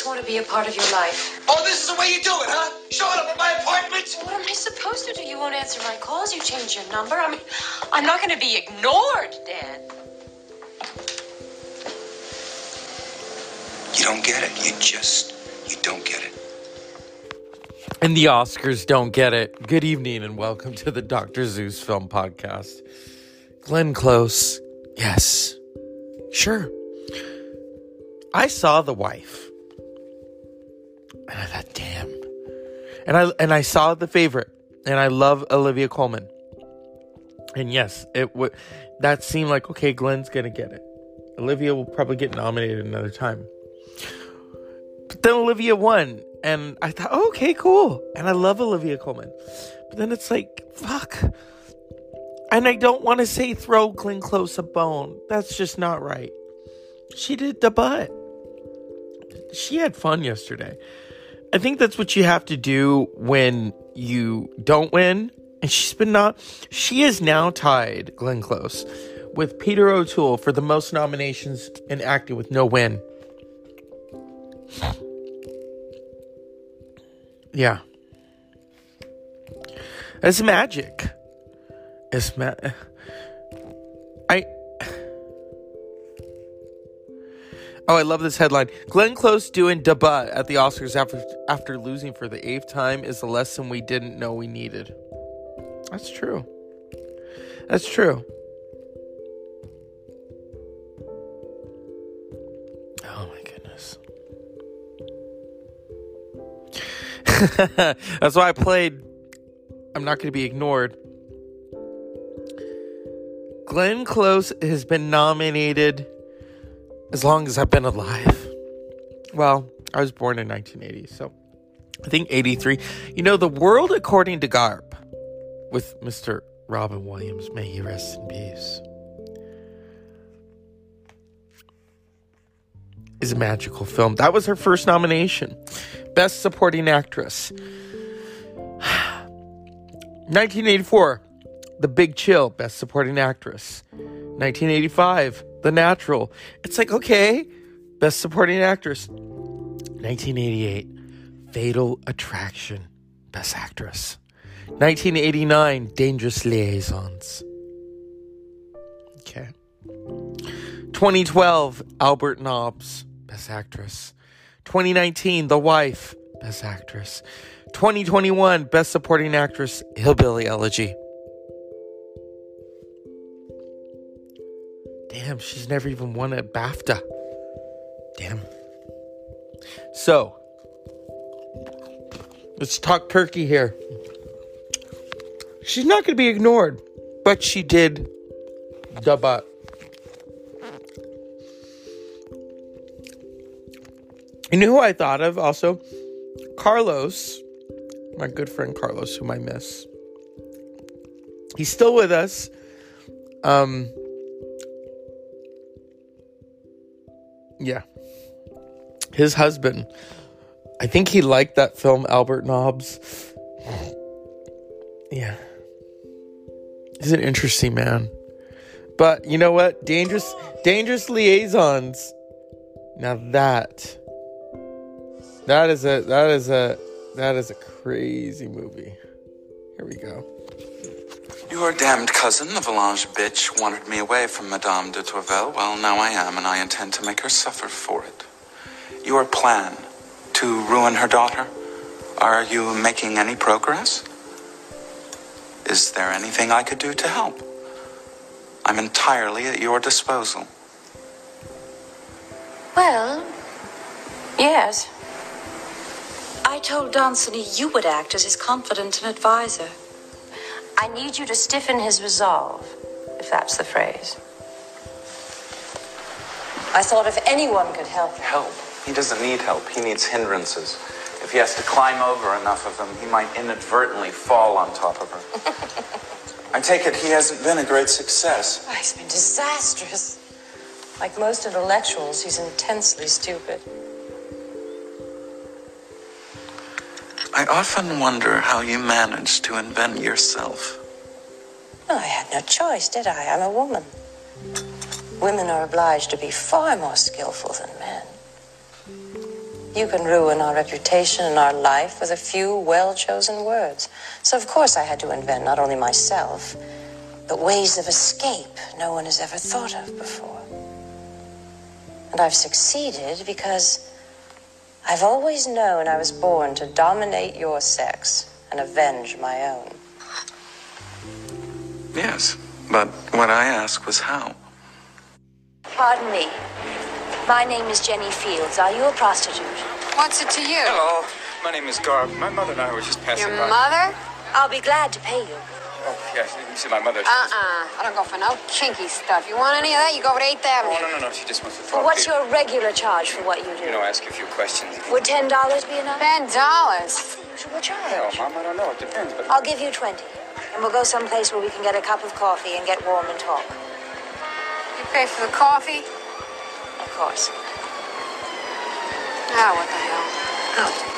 just want to be a part of your life. Oh, this is the way you do it, huh? Showing up at my apartment? What am I supposed to do? You won't answer my calls. You change your number. I mean, I'm not going to be ignored, Dan. You don't get it. You just, you don't get it. And the Oscars don't get it. Good evening and welcome to the Dr. Zeus Film Podcast. Glenn Close, yes, sure. I saw the wife, And I and I saw the favorite, and I love Olivia Colman. And yes, it would. That seemed like okay, Glenn's gonna get it. Olivia will probably get nominated another time. But then Olivia won, and I thought, oh, okay, cool. And I love Olivia Colman. But then it's like, fuck. And I don't want to say throw Glenn Close a bone. That's just not right. She did the butt. She had fun yesterday. I think that's what you have to do when you don't win. And she's been not. She is now tied, Glenn Close, with Peter O'Toole for the most nominations in acting with no win. Yeah. It's magic. It's ma- Oh, I love this headline. Glenn Close doing debut at the Oscars after after losing for the eighth time is a lesson we didn't know we needed. That's true. That's true. Oh my goodness. That's why I played I'm not going to be ignored. Glenn Close has been nominated as long as I've been alive. Well, I was born in 1980, so I think 83. You know, The World According to Garp with Mr. Robin Williams. May he rest in peace. Is a magical film. That was her first nomination. Best Supporting Actress. 1984, The Big Chill, Best Supporting Actress. 1985, The Natural. It's like, okay, Best Supporting Actress. 1988, Fatal Attraction, Best Actress. 1989, Dangerous Liaisons. Okay. 2012, Albert Nobbs, Best Actress. 2019, The Wife, Best Actress. 2021 Best Supporting Actress Hillbilly Elegy. Damn, she's never even won a BAFTA. Damn. So, let's talk turkey here. She's not going to be ignored, but she did dub up. You know who I thought of also? Carlos my good friend Carlos, whom I miss. He's still with us. Um, yeah. His husband, I think he liked that film, Albert Nobbs. Yeah. He's an interesting man. But you know what? Dangerous dangerous liaisons. Now that that is a that is a that is a crazy movie. Here we go. Your damned cousin, the Volanges bitch, wanted me away from Madame de Tourvel. Well, now I am, and I intend to make her suffer for it. Your plan to ruin her daughter? Are you making any progress? Is there anything I could do to help? I'm entirely at your disposal. Well, yes. I told Danceny you would act as his confidant and advisor. I need you to stiffen his resolve, if that's the phrase. I thought if anyone could help. Help? He doesn't need help. He needs hindrances. If he has to climb over enough of them, he might inadvertently fall on top of her. I take it he hasn't been a great success. Oh, he's been disastrous. Like most intellectuals, he's intensely stupid. I often wonder how you managed to invent yourself. I had no choice, did I? I'm a woman. Women are obliged to be far more skillful than men. You can ruin our reputation and our life with a few well chosen words. So, of course, I had to invent not only myself, but ways of escape no one has ever thought of before. And I've succeeded because I've always known I was born to dominate your sex and avenge my own. Yes, but what I asked was how. Pardon me. My name is Jenny Fields. Are you a prostitute? What's it to you? Hello, my name is Garp. My mother and I were just passing Your by. mother? I'll be glad to pay you. Oh, yes, you see, my mother. Uh-uh. I don't go for no kinky stuff. You want any of that, you go over to 8th Avenue. Oh, no, no, no. She just wants to talk Well, what's to you. your regular charge for what you do? You know, ask you a few questions. Would ten dollars be enough? Ten dollars. the usual charge? Hell, charge. Mom, I don't know. It depends, but... I'll give you twenty, and we'll go someplace where we can get a cup of coffee and get warm and talk. You pay for the coffee? Of course. Ah, what the hell. Oh.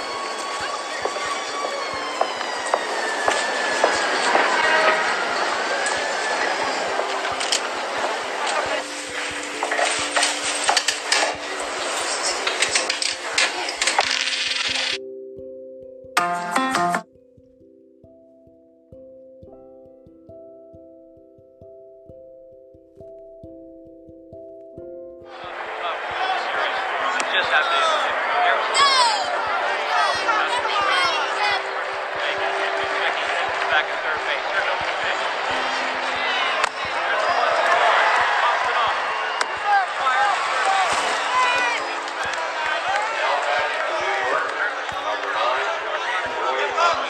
As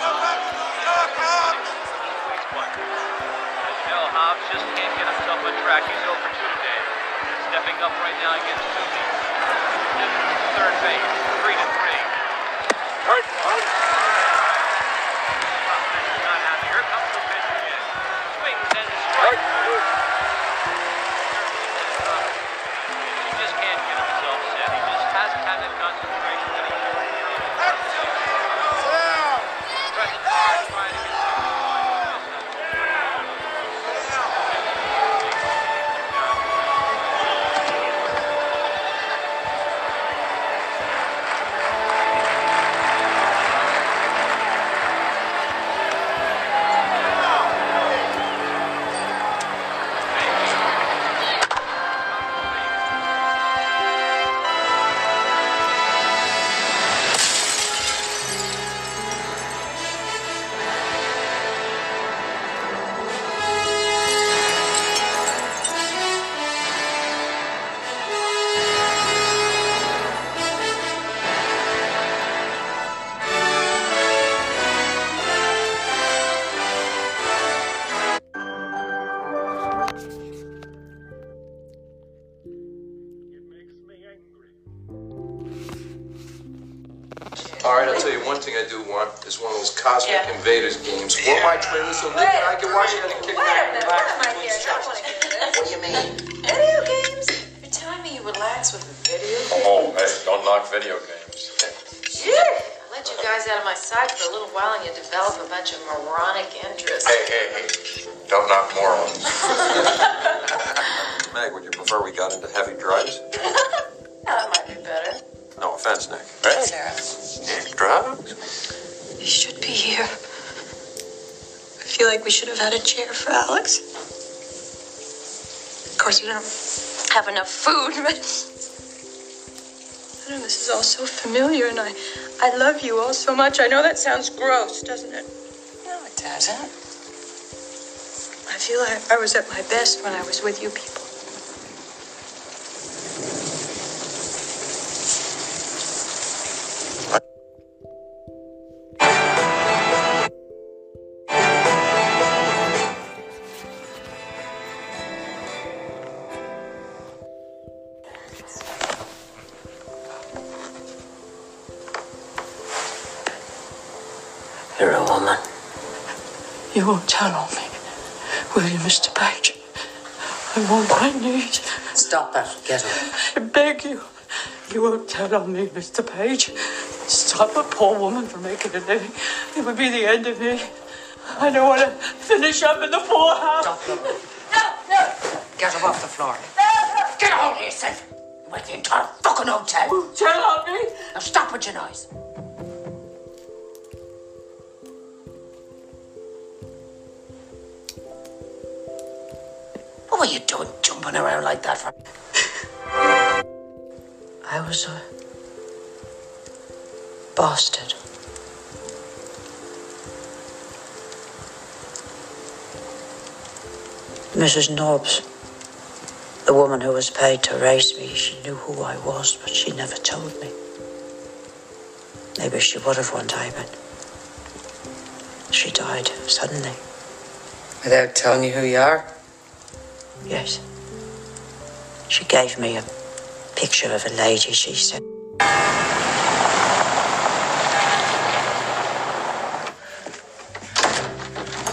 Hobbs just can't get himself on track. He's over 2 today. Stepping up right now against Toomey. Third base, three to three. Not is one of those Cosmic Invaders games. or my trailers so big that I can watch it and kick back and relax between shots. What do you mean? Video games? You're telling me you relax with video oh, games? Oh, hey, don't knock video games. Shit! I let you guys out of my sight for a little while and you develop a bunch of moronic interests. Hey, hey, hey, don't knock morons. Meg, would you prefer we got into heavy drugs? that might be better. No offense, Nick. Hey. Sarah. Drugs? You should be here. I feel like we should have had a chair for Alex. Of course, we don't have enough food, but. I know this is all so familiar, and I, I love you all so much. I know that sounds gross, doesn't it? No, it doesn't. I feel like I was at my best when I was with you people. You won't tell on me, will you, Mr. Page? I'm on my knees. Stop that. Get up. I beg you. You won't tell on me, Mr. Page. Stop a poor woman from making a living. It would be the end of me. I don't want to finish up in the poorhouse. Stop them. No, no. Get him off the floor. Get a hold of yourself. Like the entire fucking hotel. you'll Tell on me. Now stop with your noise. Jumping around like that for? I was a bastard. Mrs. Nobbs, the woman who was paid to raise me, she knew who I was, but she never told me. Maybe she would have one day, but she died suddenly. Without telling you who you are? Yes. She gave me a picture of a lady, she said.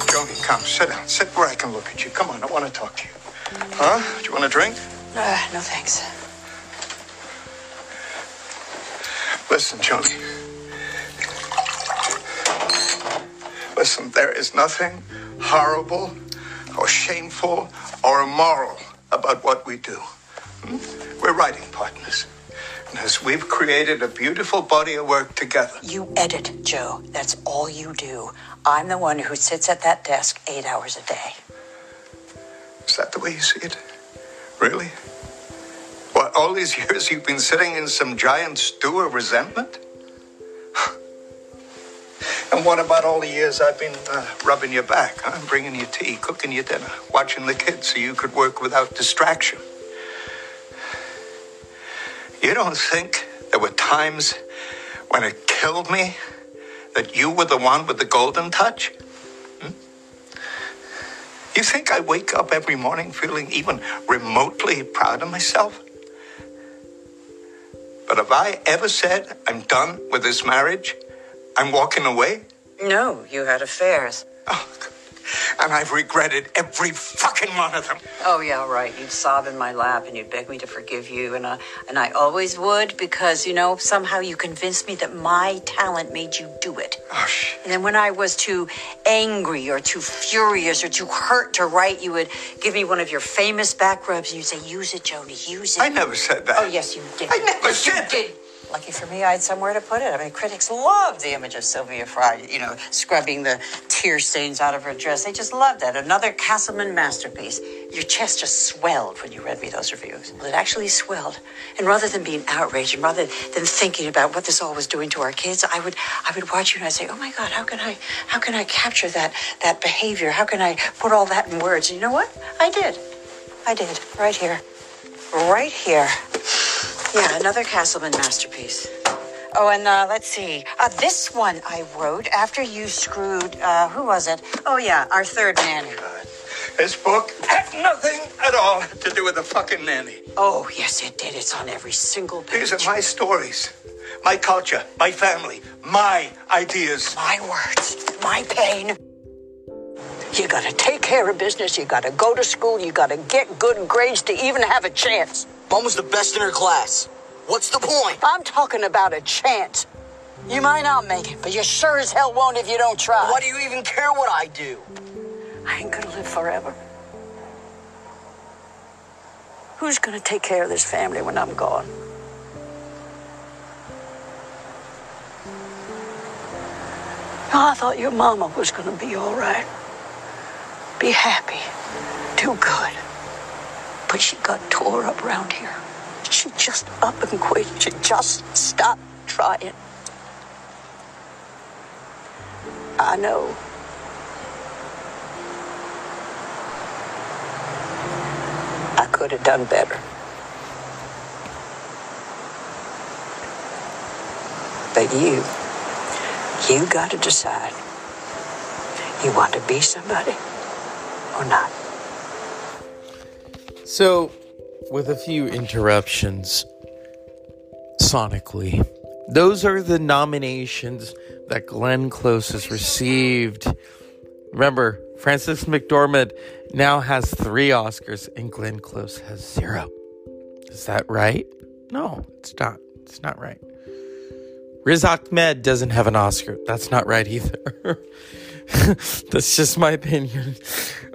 Jody, come, sit down. Sit where I can look at you. Come on, I want to talk to you. Huh? Do you want a drink? Uh, no thanks. Listen, Jody. Listen, there is nothing horrible or shameful or immoral about what we do. We're writing partners. And as we've created a beautiful body of work together, You edit, Joe. That's all you do. I'm the one who sits at that desk eight hours a day. is that the way you see it? Really? What, all these years you've been sitting in some giant stew of resentment? And what about all the years I've been uh, rubbing your back, huh? bringing you tea, cooking you dinner, watching the kids so you could work without distraction? You don't think there were times when it killed me that you were the one with the golden touch? Hmm? You think I wake up every morning feeling even remotely proud of myself? But have I ever said I'm done with this marriage? I'm walking away? No, you had affairs. And I've regretted every fucking one of them. Oh yeah, right. You'd sob in my lap and you'd beg me to forgive you, and uh, and I always would because you know somehow you convinced me that my talent made you do it. and then when I was too angry or too furious or too hurt to write, you would give me one of your famous back rubs and you'd say, "Use it, Joni. Use it." I never said that. Oh yes, you did. I never Yes, you said did. Lucky for me, I had somewhere to put it. I mean, critics loved the image of Sylvia Fry, you know, scrubbing the tear stains out of her dress. They just loved that. Another Castleman masterpiece. Your chest just swelled when you read me those reviews. Well, it actually swelled. And rather than being outraged and rather than thinking about what this all was doing to our kids, I would I would watch you and I'd say, Oh my God, how can I how can I capture that that behavior? How can I put all that in words? And you know what? I did. I did. Right here. Right here. Yeah, another Castleman masterpiece. Oh, and uh, let's see. Uh, this one I wrote after you screwed, uh, who was it? Oh, yeah, our third nanny. This book had nothing at all to do with the fucking nanny. Oh, yes, it did. It's on every single page. These are my stories, my culture, my family, my ideas. My words, my pain. You gotta take care of business, you gotta go to school, you gotta get good grades to even have a chance. Mom was the best in her class. What's the point? I'm talking about a chance. You might not make it, but you sure as hell won't if you don't try. Why do you even care what I do? I ain't gonna live forever. Who's gonna take care of this family when I'm gone? I thought your mama was gonna be all right. Be happy. Do good. But she got tore up around here. She just up and quit. She just stopped trying. I know. I could have done better. But you, you got to decide. You want to be somebody or not. So, with a few interruptions sonically, those are the nominations that Glenn Close has received. Remember, Frances McDormand now has three Oscars and Glenn Close has zero. Is that right? No, it's not. It's not right. Riz Ahmed doesn't have an Oscar. That's not right either. That's just my opinion.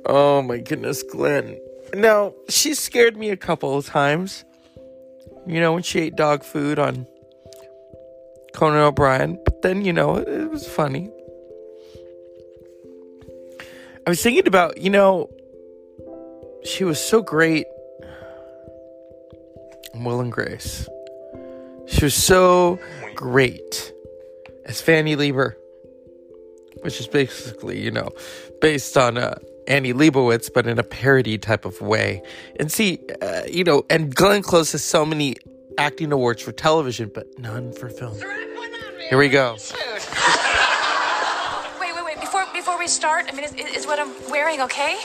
Oh my goodness, Glenn. Now, she scared me a couple of times. you know, when she ate dog food on Conan O'Brien. But then, you know, it, it was funny. I was thinking about, you know, she was so great Will and Grace. She was so great as Fanny Lieber, which is basically, you know, based on uh, Annie Leibovitz, but in a parody type of way. And see, uh, you know, and Glenn Close has so many acting awards for television, but none for film. Here we go. Wait, wait, wait. Before before we start, I mean, is, is what I'm wearing okay?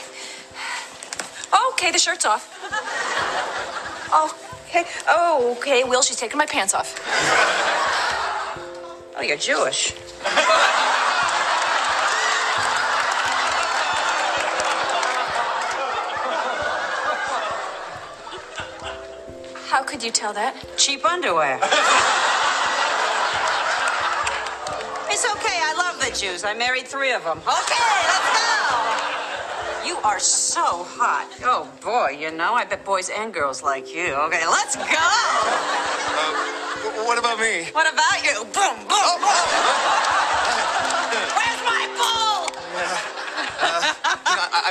Oh, okay, the shirt's off. Oh, okay. Oh, okay. Will, she's taking my pants off. Oh, you're Jewish. Could you tell that? Cheap underwear. it's okay. I love the Jews. I married three of them. Okay, let's go. You are so hot. Oh boy, you know, I bet boys and girls like you. Okay, let's go. Um, what about me? What about you? Boom, boom, boom.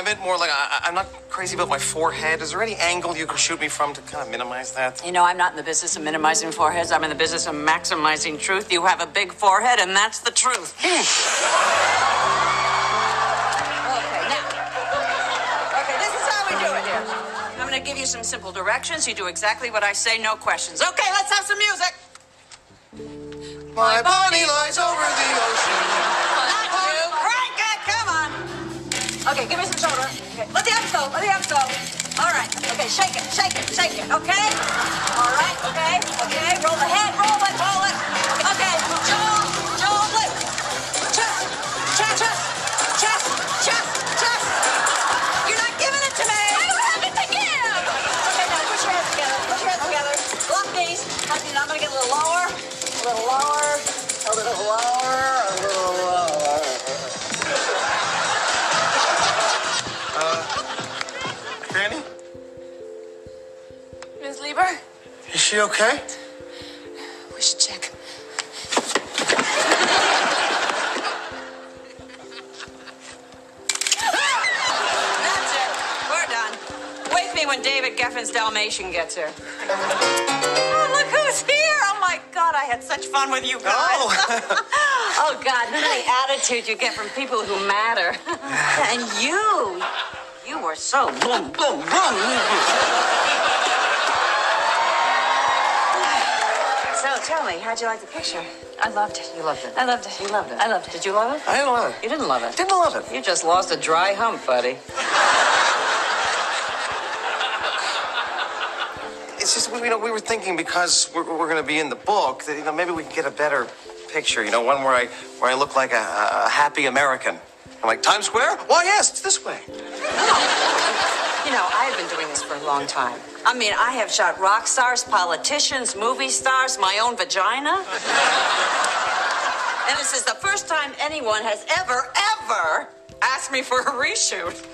I, I meant more like I, I'm not crazy about my forehead. Is there any angle you can shoot me from to kind of minimize that? You know, I'm not in the business of minimizing foreheads. I'm in the business of maximizing truth. You have a big forehead, and that's the truth. okay, now. Okay, this is how we do it here. I'm going to give you some simple directions. You do exactly what I say, no questions. Okay, let's have some music. My body lies over the ocean. Not you. Crank it. Come on. Okay, give me some shoulder. Okay, let the abs go. Let the go. All right. Okay, shake it, shake it, shake it. Okay. All right. Okay. Okay. Roll the head. Roll it. Roll it. Okay. Joel. Joel. Blue. Chest. Chest. Chest. Chest. Chest. Chest. You're not giving it to me. I don't have it to give. Okay, now put your hands together. Put your hands together. Lock these. I'm gonna get a little lower. A little lower. A little lower. She okay? we should check. That's it. We're done. Wake me when David Geffen's Dalmatian gets here. Oh, look who's here. Oh, my God. I had such fun with you guys. Oh, oh God. Look at the attitude you get from people who matter. and you, you were so boom, boom, boom. Tell me, how'd you like the picture? I loved it. You loved it. I loved it. You loved it. I loved it. Did you love it? I didn't love it. You didn't love it. Didn't love it. You just lost a dry hump, buddy. It's just, we- you know, we were thinking because we're, we're going to be in the book that, you know, maybe we can get a better picture, you know, one where I, where I look like a, a happy American. I'm like, Times Square? Why, yes, it's this way. You know, I've been doing this for a long time. I mean, I have shot rock stars, politicians, movie stars, my own vagina. and this is the first time anyone has ever, ever asked me for a reshoot.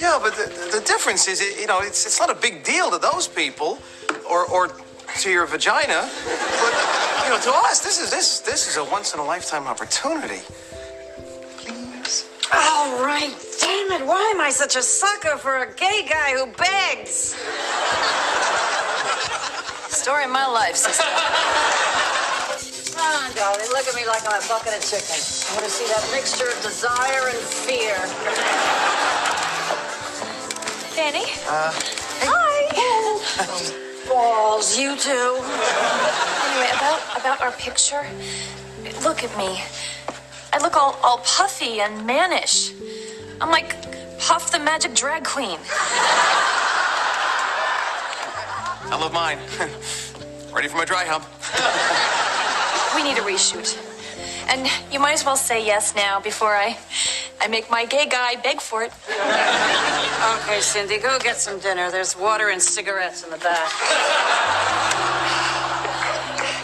Yeah, but the, the difference is, you know, it's, it's not a big deal to those people or, or to your vagina. But, you know, to us, this is, this, this is a once in a lifetime opportunity. Please. All right, damn it. Why am I such a sucker for a gay guy who begs? Story of my life, sister. Come on, darling. Look at me like I'm a bucket of chicken. I want to see that mixture of desire and fear. Danny? Uh, Hi. Balls, you two. Anyway, about about our picture. Look at me. I look all all puffy and mannish. I'm like Puff the Magic Drag Queen. I love mine. Ready for my dry hump. We need a reshoot. And you might as well say yes now before I I make my gay guy beg for it. Okay, Cindy, go get some dinner. There's water and cigarettes in the back.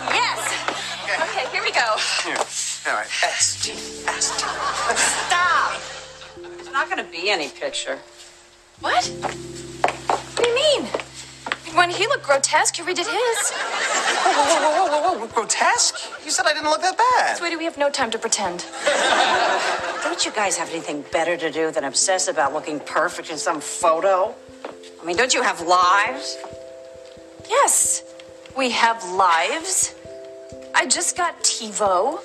Yes. Okay, here we go. Here. All right. S T S T. Stop! There's not going to be any picture. What? What do you mean? When he looked grotesque, you redid his. Whoa, whoa, whoa, whoa, whoa, whoa, grotesque? You said I didn't look that bad. Sweetie, we have no time to pretend. Don't you guys have anything better to do than obsess about looking perfect in some photo? I mean, don't you have lives? Yes, we have lives. I just got TiVo.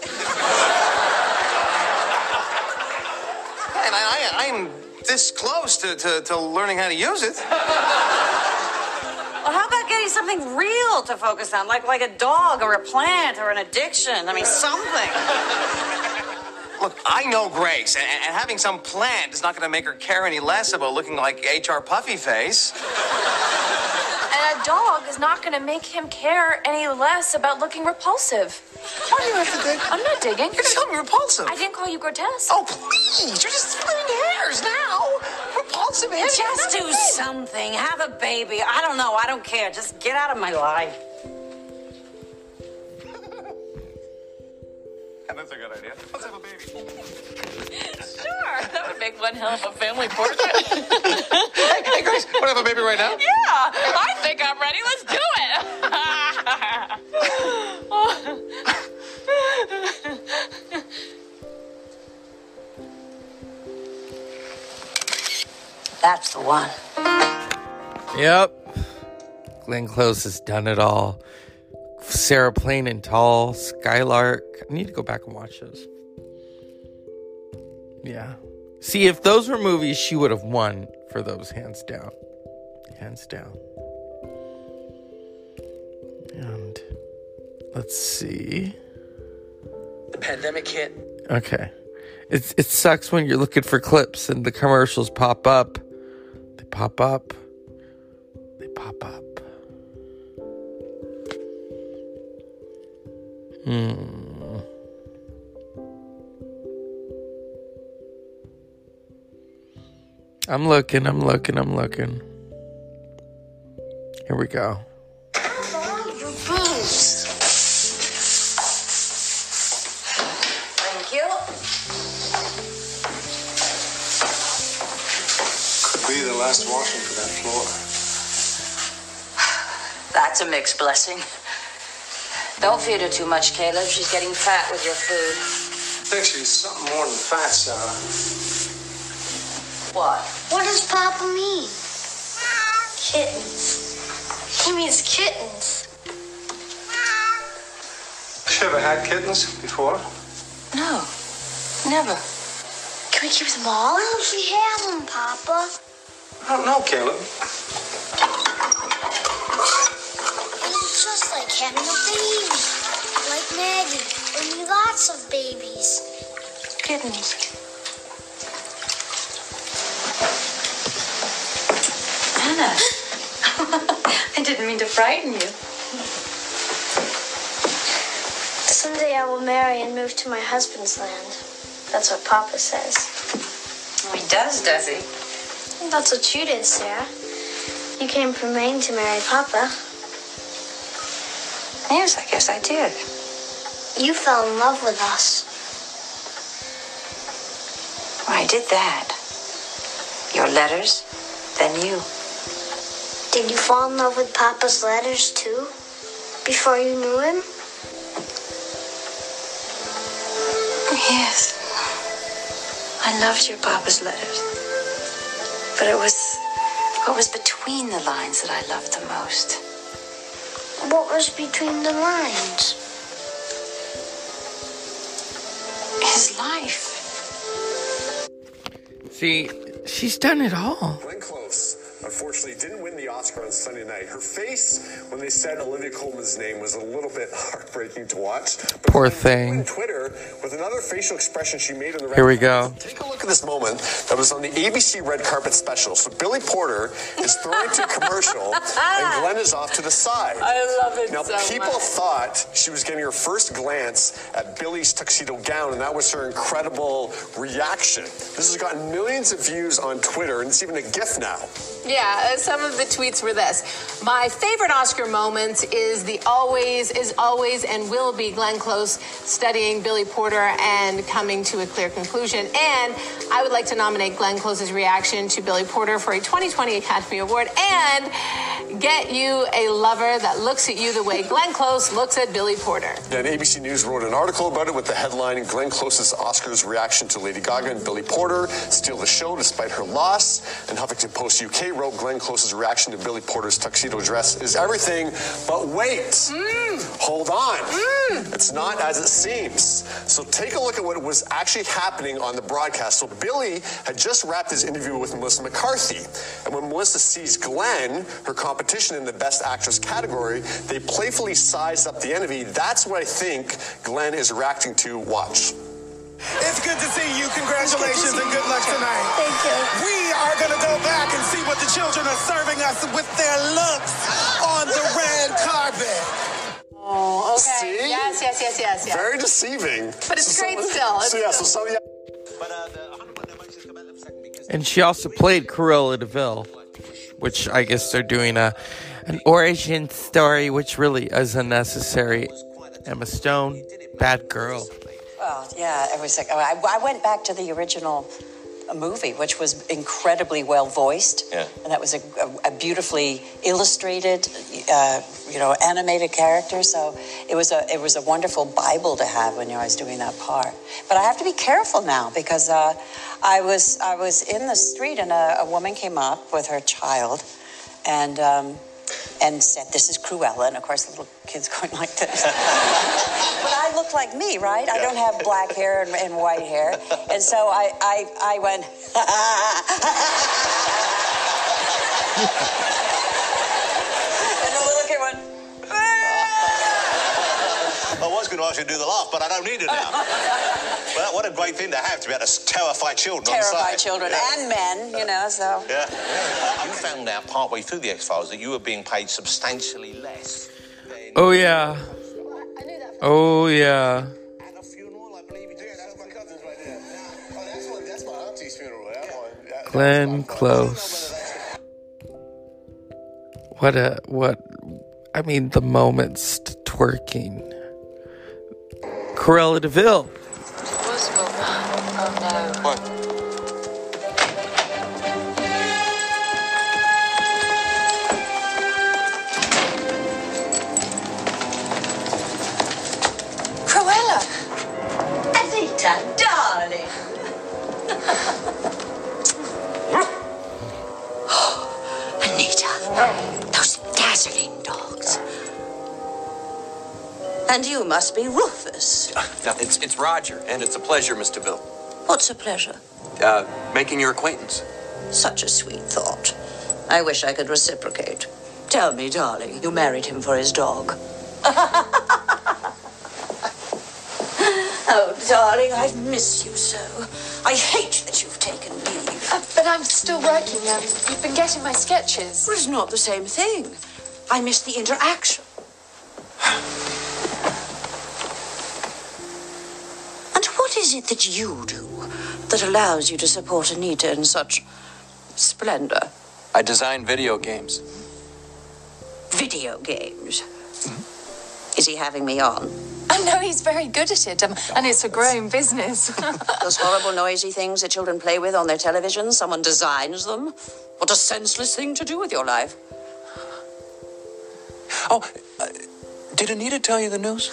And I, I, I'm this close to, to, to learning how to use it. Well, how about getting something real to focus on, like like a dog or a plant or an addiction? I mean, something. Look, I know Grace, and, and having some plant is not going to make her care any less about looking like H.R. Puffy Face. And a dog is not going to make him care any less about looking repulsive. Why do you have to dig? I'm not digging. You're just calling me repulsive. I didn't call you grotesque. Oh, please! You're just splitting hairs now. Repulsive hairs. Just do something. Have a baby. I don't know. I don't care. Just get out of my life. That's a good idea. Let's have a baby. Sure, that would make one hell of a family portrait. hey, hey, Grace, want to have a baby right now? Yeah, I think I'm ready. Let's do it. That's the one. Yep. Glenn Close has done it all. Sarah Plain and Tall, Skylark. I need to go back and watch those. Yeah. See, if those were movies, she would have won for those, hands down. Hands down. And let's see. The pandemic hit. Okay. It's it sucks when you're looking for clips and the commercials pop up. They pop up. They pop up. Hmm. I'm looking, I'm looking, I'm looking. Here we go. Thank you. Could be the last washing for that floor. That's a mixed blessing. Don't feed her too much, Caleb. She's getting fat with your food. I think she's something more than fat, Sarah. What? What does Papa mean? Kittens. He means kittens. Has she ever had kittens before? No, never. Can we keep them all? Why don't we have them, Papa? I don't know, Caleb. It's just like having a baby. Like Maggie. only lots of babies. Kittens. Anna. I didn't mean to frighten you. Someday I will marry and move to my husband's land. That's what Papa says. Oh, he does, does he? That's what you did, Sarah. You came from Maine to marry Papa. Yes, I guess I did. You fell in love with us. I did that. Your letters, then you. Did you fall in love with Papa's letters too? Before you knew him? Yes. I loved your papa's letters. But it was what was between the lines that I loved the most. What was between the lines? His life. See, she's done it all. Glenn Close, unfortunately, didn't win the Oscar on Sunday night. Her face, when they said Olivia Colman's name, was a little bit heartbreaking to watch. But Poor thing. on Twitter with another facial expression she made in the red Here we go. Take a look at this moment that was on the ABC red carpet special. So Billy Porter is throwing to commercial, and Glenn is off to the side. I love it Now, so people much. thought she was getting her first glance at Billy's tuxedo gown, and that was her incredible reaction. This has gotten millions of views on Twitter, and it's even a GIF now. Yeah, yeah, uh, some of the tweets were this. My favorite Oscar moment is the always, is always, and will be Glenn Close studying Billy Porter and coming to a clear conclusion. And I would like to nominate Glenn Close's reaction to Billy Porter for a 2020 Academy Award and get you a lover that looks at you the way Glenn Close looks at Billy Porter. And ABC News wrote an article about it with the headline Glenn Close's Oscars reaction to Lady Gaga and Billy Porter steal the show despite her loss. And Huffington Post UK wrote Glenn Close's reaction to Billy Porter's tuxedo dress is everything, but wait, hold on. It's not as it seems. So take a look at what was actually happening on the broadcast. So Billy had just wrapped his interview with Melissa McCarthy. And when Melissa sees Glenn, her competition in the Best Actress category, they playfully sized up the enemy. That's what I think Glenn is reacting to. Watch. It's good to see you. Congratulations and good luck tonight. Thank you. We are going to go back and see what the children are serving us with their looks on the red carpet. Oh, okay. See? Yes, yes, yes, yes, yes. Very deceiving. But it's So great some- still. So yeah, so some of you. And she also played Cruella de Vil, which I guess they're doing a an origin story, which really is unnecessary. Emma Stone, bad girl. Well, yeah, it was like oh, I, I went back to the original movie, which was incredibly well voiced, Yeah. and that was a, a, a beautifully illustrated, uh, you know, animated character. So it was a it was a wonderful Bible to have when I was doing that part. But I have to be careful now because uh, I was I was in the street and a, a woman came up with her child, and. Um, and said, "This is Cruella," and of course, the little kid's going like this. but I look like me, right? I don't have black hair and, and white hair, and so I, I, I went. Was going to ask you to do the laugh, but I don't need it now. but what a great thing to have to be able to terrify children Terrify children Yeah. and men, you know. So Yeah. Uh, you found out partway through the X Files that you were being paid substantially less. Oh yeah. Oh yeah. Glenn Close. What a what I mean the moments to twerking. Cruella de Vil. And you must be Rufus. No, it's, it's Roger, and it's a pleasure, Miss De Vil. What's a pleasure? Uh, making your acquaintance. Such a sweet thought. I wish I could reciprocate. Tell me, darling, you married him for his dog. oh, darling, I've missed you so. I hate that you've taken leave. Uh, but I'm still working. Um, you've been getting my sketches. Well, it's not the same thing. I miss the interaction. Is it that you do that allows you to support Anita in such splendor? I design video games. Video games. Is he having me on? I know he's very good at it, um, and it's a growing business. Those horrible, noisy things that children play with on their television, someone designs them. What a senseless thing to do with your life. Oh, uh, did Anita tell you the news?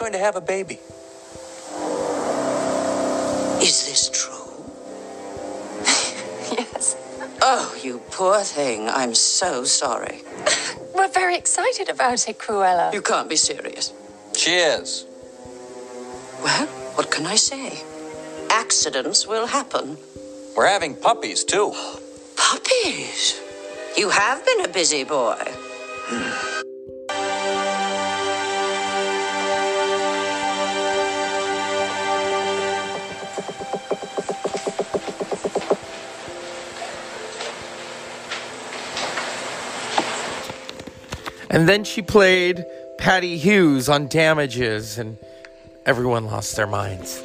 She's going to have a baby. Is this true? yes. Oh, you poor thing. I'm so sorry. We're very excited about it, Cruella. You can't be serious. She is. Well, what can I say? Accidents will happen. We're having puppies, too. Puppies? You have been a busy boy. And then she played Patty Hewes on Damages, and everyone lost their minds.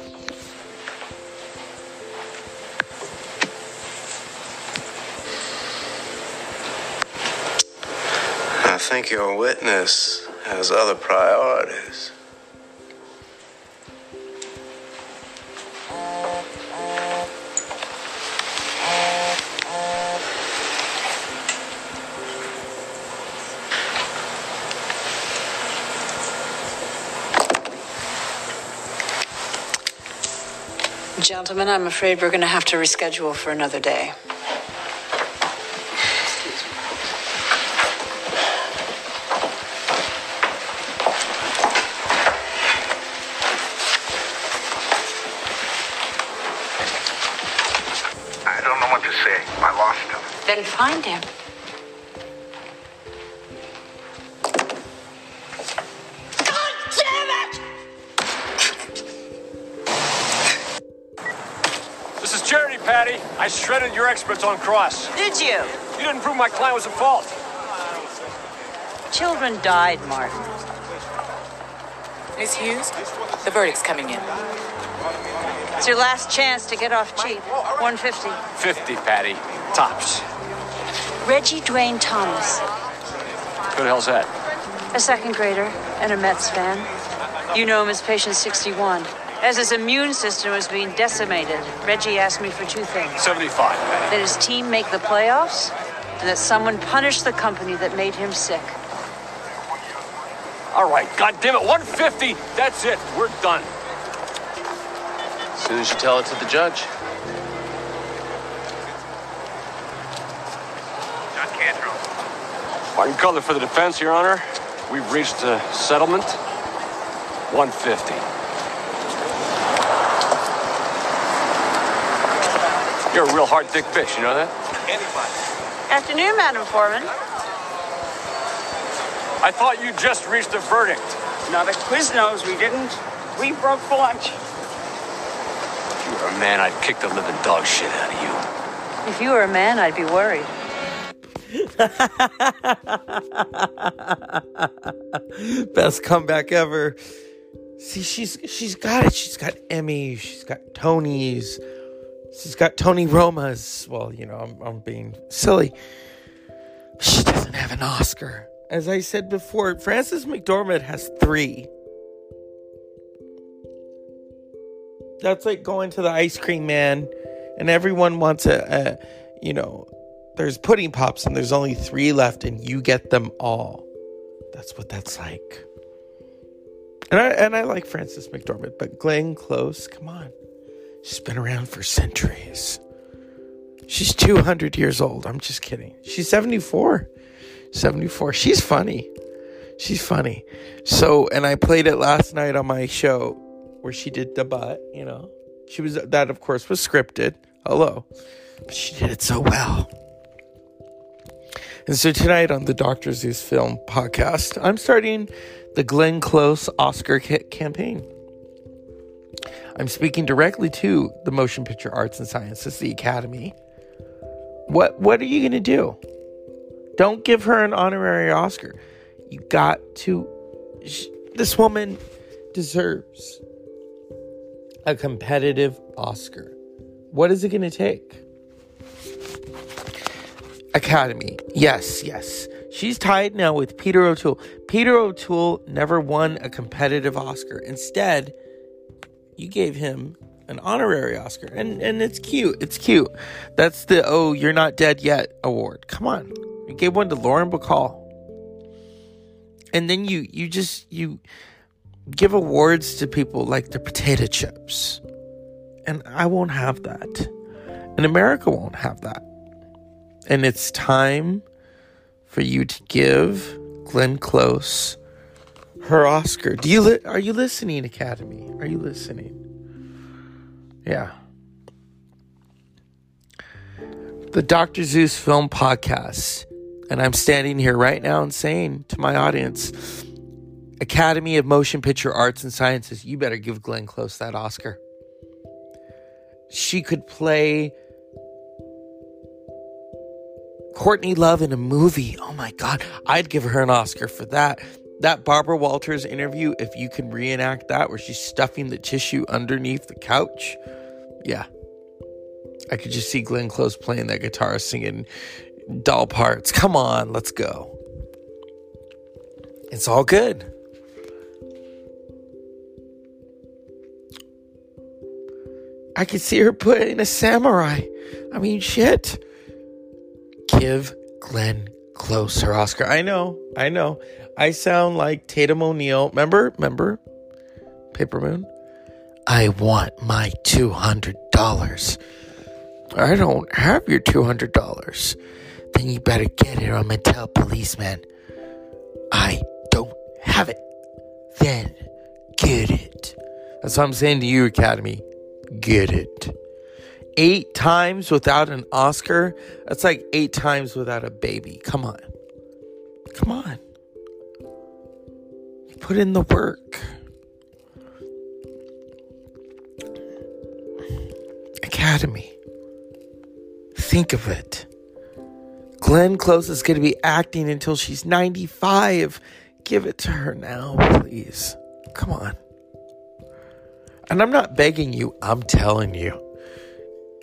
I think your witness has other priorities. Gentlemen, I'm afraid we're going to have to reschedule for another day. I don't know what to say. I lost him. Then find him. I shredded your experts on cross. Did you? You didn't prove my client was at fault. Children died, Martin. Miss Hewes, the verdict's coming in. It's your last chance to get off cheap. 150. 50, Patty. Tops. Reggie Dwayne Thomas, Who the hell's that? a second grader and a Mets fan. You know him as patient 61. As his immune system was being decimated, Reggie asked me for two things 75, that his team make the playoffs, and that someone punish the company that made him sick. All right, God damn it, 150. That's it. We're done. As soon as you tell it to the judge. John Cantro. Martin Cutler for the defense, Your Honor. We've reached a settlement. 150. You're a real hard dick fish, you know that? Anybody. Afternoon, Madam Foreman. I thought you just reached a verdict. Now the quiz knows we didn't. We broke for lunch. If you were a man, I'd kick the living dog shit out of you. If you were a man, I'd be worried. Best comeback ever. See, she's she's got it. She's got Emmys. She's got Tonys. She's got Tony Romas. Well, you know, I'm I'm being silly. She doesn't have an Oscar. As I said before, Frances McDormand has three. That's like going to the ice cream man, and everyone wants a, a you know, there's pudding pops and there's only three left, and you get them all. That's what that's like. And I and I like Frances McDormand, but Glenn Close, come on. She's been around for centuries. She's 200 years old. I'm just kidding. She's 74. 74. She's funny. She's funny. So, and I played it last night on my show where she did the butt, you know. She was that of course was scripted. Hello. But she did it so well. And so tonight on the Dr. Zeus Film podcast, I'm starting the Glenn Close Oscar ca- campaign. I'm speaking directly to the Motion Picture Arts and Sciences, the Academy. What what are you going to do? Don't give her an honorary Oscar. You got to sh- this woman deserves a competitive Oscar. What is it going to take? Academy. Yes, yes. She's tied now with Peter O'Toole. Peter O'Toole never won a competitive Oscar. Instead, you gave him an honorary Oscar. And and it's cute. It's cute. That's the oh, you're not dead yet award. Come on. You gave one to Lauren Bacall. And then you you just you give awards to people like the potato chips. And I won't have that. And America won't have that. And it's time for you to give Glenn Close her Oscar. Do you li- are you listening, Academy? Are you listening? Yeah. The Dr. Zeus Film Podcast. And I'm standing here right now and saying to my audience, Academy of Motion Picture Arts and Sciences, you better give Glenn Close that Oscar. She could play Courtney Love in a movie. Oh my God. I'd give her an Oscar for that. That Barbara Walters interview, if you can reenact that where she's stuffing the tissue underneath the couch. Yeah. I could just see Glenn Close playing that guitar, singing doll parts. Come on, let's go. It's all good. I could see her putting a samurai. I mean, shit. Give Glenn Close her Oscar. I know, I know. I sound like Tatum O'Neal. Remember, remember, Paper Moon. I want my two hundred dollars. I don't have your two hundred dollars. Then you better get it, or I'm gonna tell policeman. I don't have it. Then get it. That's what I'm saying to you, Academy. Get it. Eight times without an Oscar? That's like eight times without a baby. Come on. Come on. Put in the work. Academy. Think of it. Glenn Close is going to be acting until she's 95. Give it to her now, please. Come on. And I'm not begging you, I'm telling you.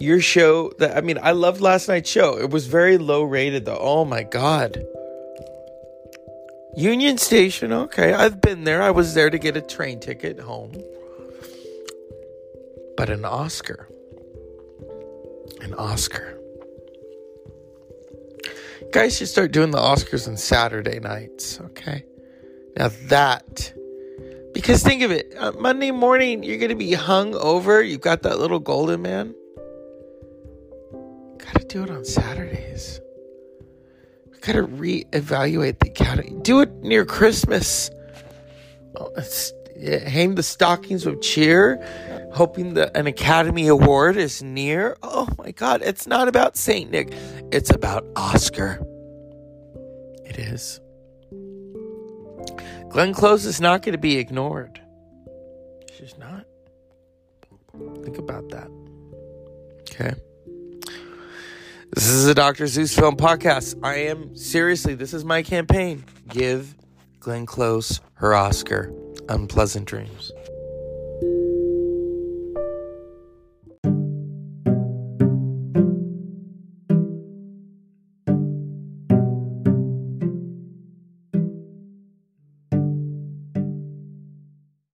Your show that I mean, I loved last night's show. It was very low rated though. Oh my god. Union Station, okay. I've been there. I was there to get a train ticket home. But an Oscar. An Oscar. Guys should start doing the Oscars on Saturday nights, okay? Now that because think of it, uh, Monday morning you're gonna be hung over. You've got that little golden man. Gotta do it on Saturdays. We gotta reevaluate the academy. Do it near Christmas. Oh, hang the stockings with cheer, hoping that an Academy Award is near. Oh my God! It's not about Saint Nick. It's about Oscar. It is. Glenn Close is not going to be ignored. She's not. Think about that. Okay. This is a Dr. Zeus film podcast. I am seriously, this is my campaign. Give Glenn Close her Oscar. Unpleasant dreams.